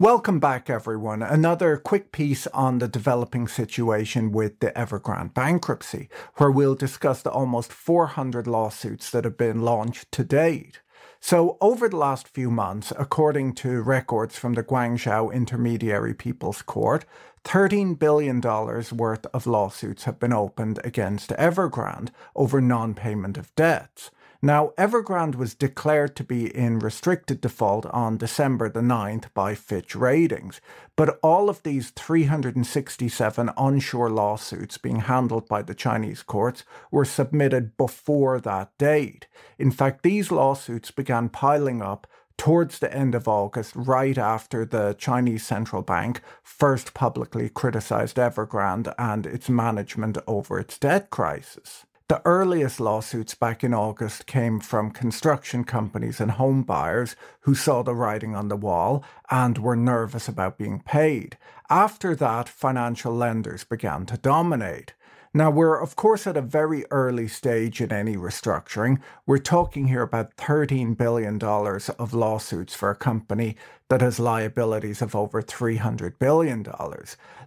Welcome back, everyone. Another quick piece on the developing situation with the Evergrande bankruptcy, where we'll discuss the almost 400 lawsuits that have been launched to date. So, over the last few months, according to records from the Guangzhou Intermediary People's Court, $13 billion worth of lawsuits have been opened against Evergrande over non payment of debts. Now, Evergrande was declared to be in restricted default on December the 9th by Fitch Ratings, but all of these 367 onshore lawsuits being handled by the Chinese courts were submitted before that date. In fact, these lawsuits began piling up towards the end of August, right after the Chinese central bank first publicly criticized Evergrande and its management over its debt crisis. The earliest lawsuits back in August came from construction companies and home buyers who saw the writing on the wall and were nervous about being paid. After that, financial lenders began to dominate. Now, we're of course at a very early stage in any restructuring. We're talking here about $13 billion of lawsuits for a company that has liabilities of over $300 billion.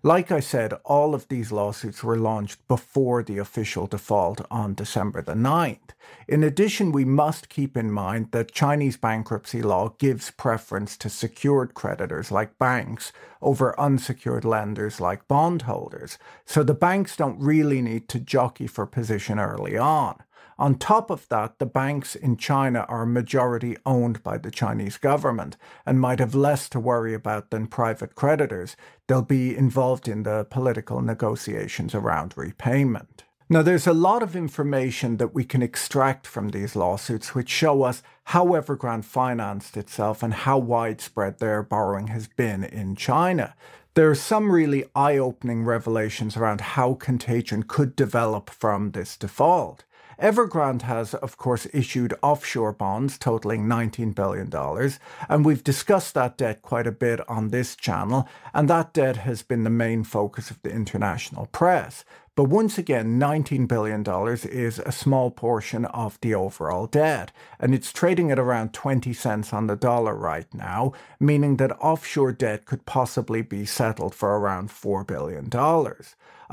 Like I said, all of these lawsuits were launched before the official default on December the 9th. In addition, we must keep in mind that Chinese bankruptcy law gives preference to secured creditors like banks over unsecured lenders like bondholders. So the banks don't really need to jockey for position early on. On top of that, the banks in China are majority owned by the Chinese government and might have less to worry about than private creditors. They'll be involved in the political negotiations around repayment. Now, there's a lot of information that we can extract from these lawsuits which show us how Evergrande financed itself and how widespread their borrowing has been in China. There are some really eye opening revelations around how contagion could develop from this default. Evergrande has, of course, issued offshore bonds totaling $19 billion, and we've discussed that debt quite a bit on this channel, and that debt has been the main focus of the international press. But once again, $19 billion is a small portion of the overall debt, and it's trading at around 20 cents on the dollar right now, meaning that offshore debt could possibly be settled for around $4 billion.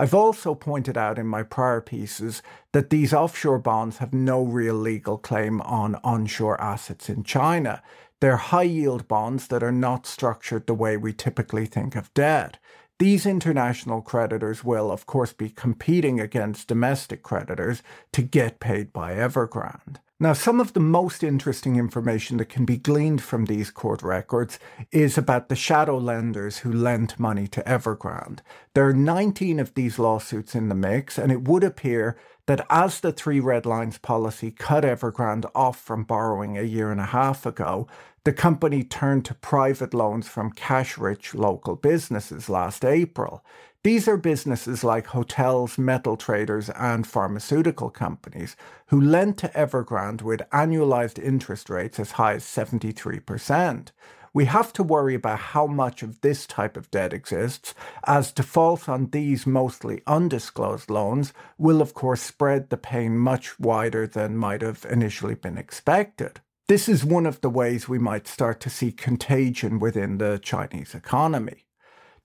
I've also pointed out in my prior pieces that these offshore bonds have no real legal claim on onshore assets in China. They're high yield bonds that are not structured the way we typically think of debt. These international creditors will, of course, be competing against domestic creditors to get paid by Evergrande. Now, some of the most interesting information that can be gleaned from these court records is about the shadow lenders who lent money to Evergrande. There are 19 of these lawsuits in the mix, and it would appear that as the three red lines policy cut Evergrande off from borrowing a year and a half ago, the company turned to private loans from cash rich local businesses last April. These are businesses like hotels, metal traders, and pharmaceutical companies who lent to Evergrande with annualized interest rates as high as 73%. We have to worry about how much of this type of debt exists, as defaults on these mostly undisclosed loans will, of course, spread the pain much wider than might have initially been expected. This is one of the ways we might start to see contagion within the Chinese economy.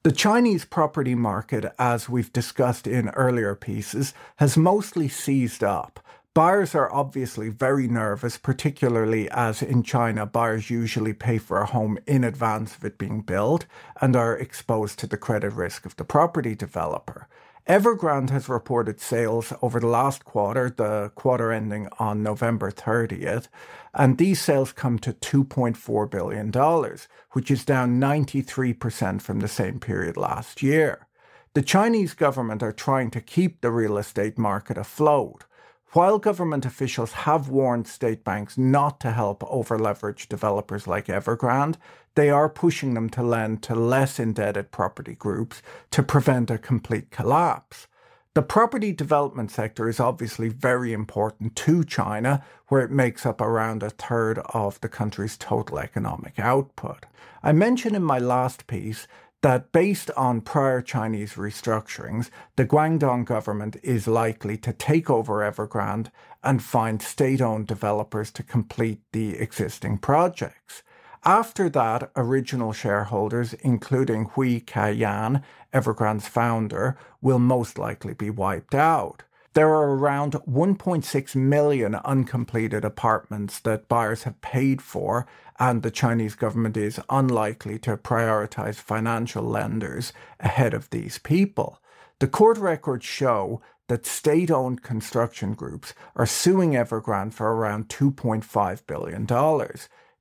The Chinese property market, as we've discussed in earlier pieces, has mostly seized up. Buyers are obviously very nervous, particularly as in China, buyers usually pay for a home in advance of it being built and are exposed to the credit risk of the property developer. Evergrande has reported sales over the last quarter, the quarter ending on November 30th, and these sales come to $2.4 billion, which is down 93% from the same period last year. The Chinese government are trying to keep the real estate market afloat. While government officials have warned state banks not to help overleverage developers like Evergrande, they are pushing them to lend to less indebted property groups to prevent a complete collapse. The property development sector is obviously very important to China, where it makes up around a third of the country's total economic output. I mentioned in my last piece that based on prior Chinese restructurings, the Guangdong government is likely to take over Evergrande and find state owned developers to complete the existing projects. After that, original shareholders, including Hui Ka-yan, Evergrande's founder, will most likely be wiped out. There are around 1.6 million uncompleted apartments that buyers have paid for, and the Chinese government is unlikely to prioritize financial lenders ahead of these people. The court records show that state owned construction groups are suing Evergrande for around $2.5 billion.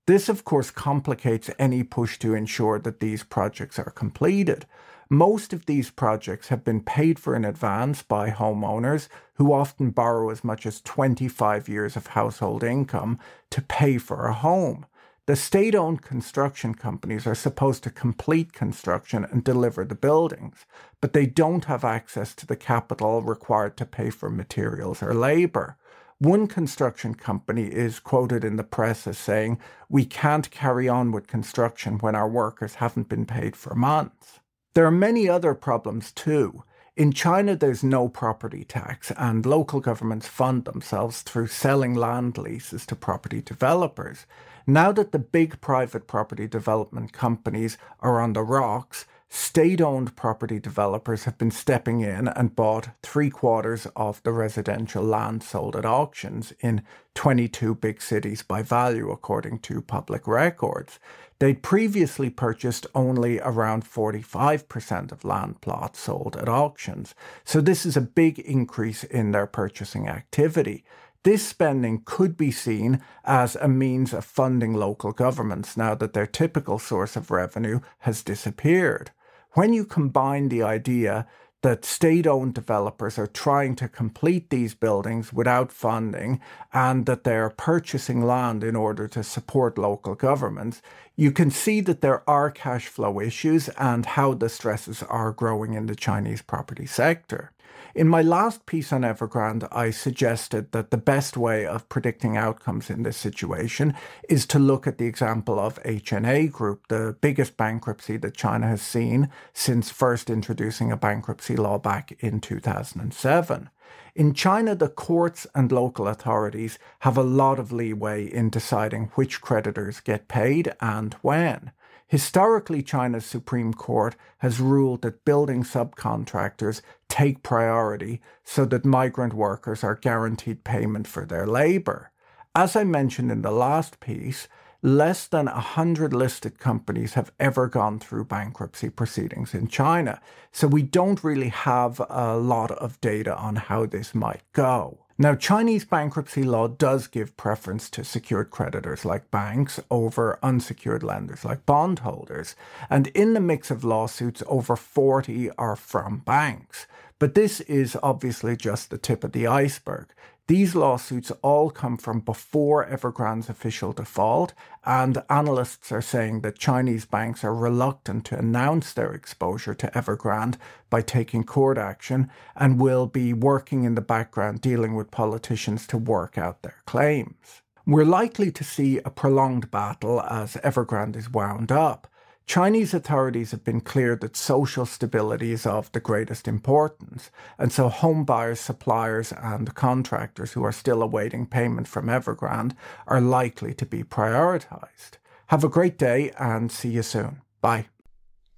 This, of course, complicates any push to ensure that these projects are completed. Most of these projects have been paid for in advance by homeowners who often borrow as much as 25 years of household income to pay for a home. The state owned construction companies are supposed to complete construction and deliver the buildings, but they don't have access to the capital required to pay for materials or labour. One construction company is quoted in the press as saying, We can't carry on with construction when our workers haven't been paid for months. There are many other problems too. In China, there's no property tax, and local governments fund themselves through selling land leases to property developers. Now that the big private property development companies are on the rocks, state owned property developers have been stepping in and bought three quarters of the residential land sold at auctions in 22 big cities by value, according to public records. They'd previously purchased only around 45% of land plots sold at auctions, so this is a big increase in their purchasing activity. This spending could be seen as a means of funding local governments now that their typical source of revenue has disappeared. When you combine the idea that state owned developers are trying to complete these buildings without funding and that they're purchasing land in order to support local governments, you can see that there are cash flow issues and how the stresses are growing in the Chinese property sector. In my last piece on Evergrande, I suggested that the best way of predicting outcomes in this situation is to look at the example of HNA Group, the biggest bankruptcy that China has seen since first introducing a bankruptcy law back in 2007. In China, the courts and local authorities have a lot of leeway in deciding which creditors get paid and when. Historically, China's Supreme Court has ruled that building subcontractors take priority so that migrant workers are guaranteed payment for their labour. As I mentioned in the last piece, less than 100 listed companies have ever gone through bankruptcy proceedings in China. So we don't really have a lot of data on how this might go. Now, Chinese bankruptcy law does give preference to secured creditors like banks over unsecured lenders like bondholders. And in the mix of lawsuits, over 40 are from banks. But this is obviously just the tip of the iceberg. These lawsuits all come from before Evergrande's official default, and analysts are saying that Chinese banks are reluctant to announce their exposure to Evergrande by taking court action and will be working in the background dealing with politicians to work out their claims. We're likely to see a prolonged battle as Evergrande is wound up. Chinese authorities have been clear that social stability is of the greatest importance, and so home buyers, suppliers, and contractors who are still awaiting payment from Evergrande are likely to be prioritised. Have a great day and see you soon. Bye.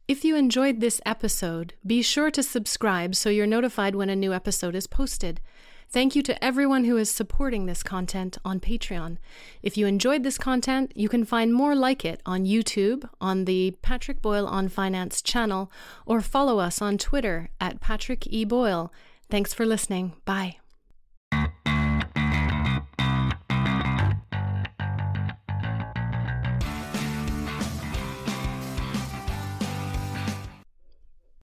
If you enjoyed this episode, be sure to subscribe so you're notified when a new episode is posted. Thank you to everyone who is supporting this content on Patreon. If you enjoyed this content, you can find more like it on YouTube, on the Patrick Boyle on Finance channel, or follow us on Twitter at Patrick E. Boyle. Thanks for listening. Bye.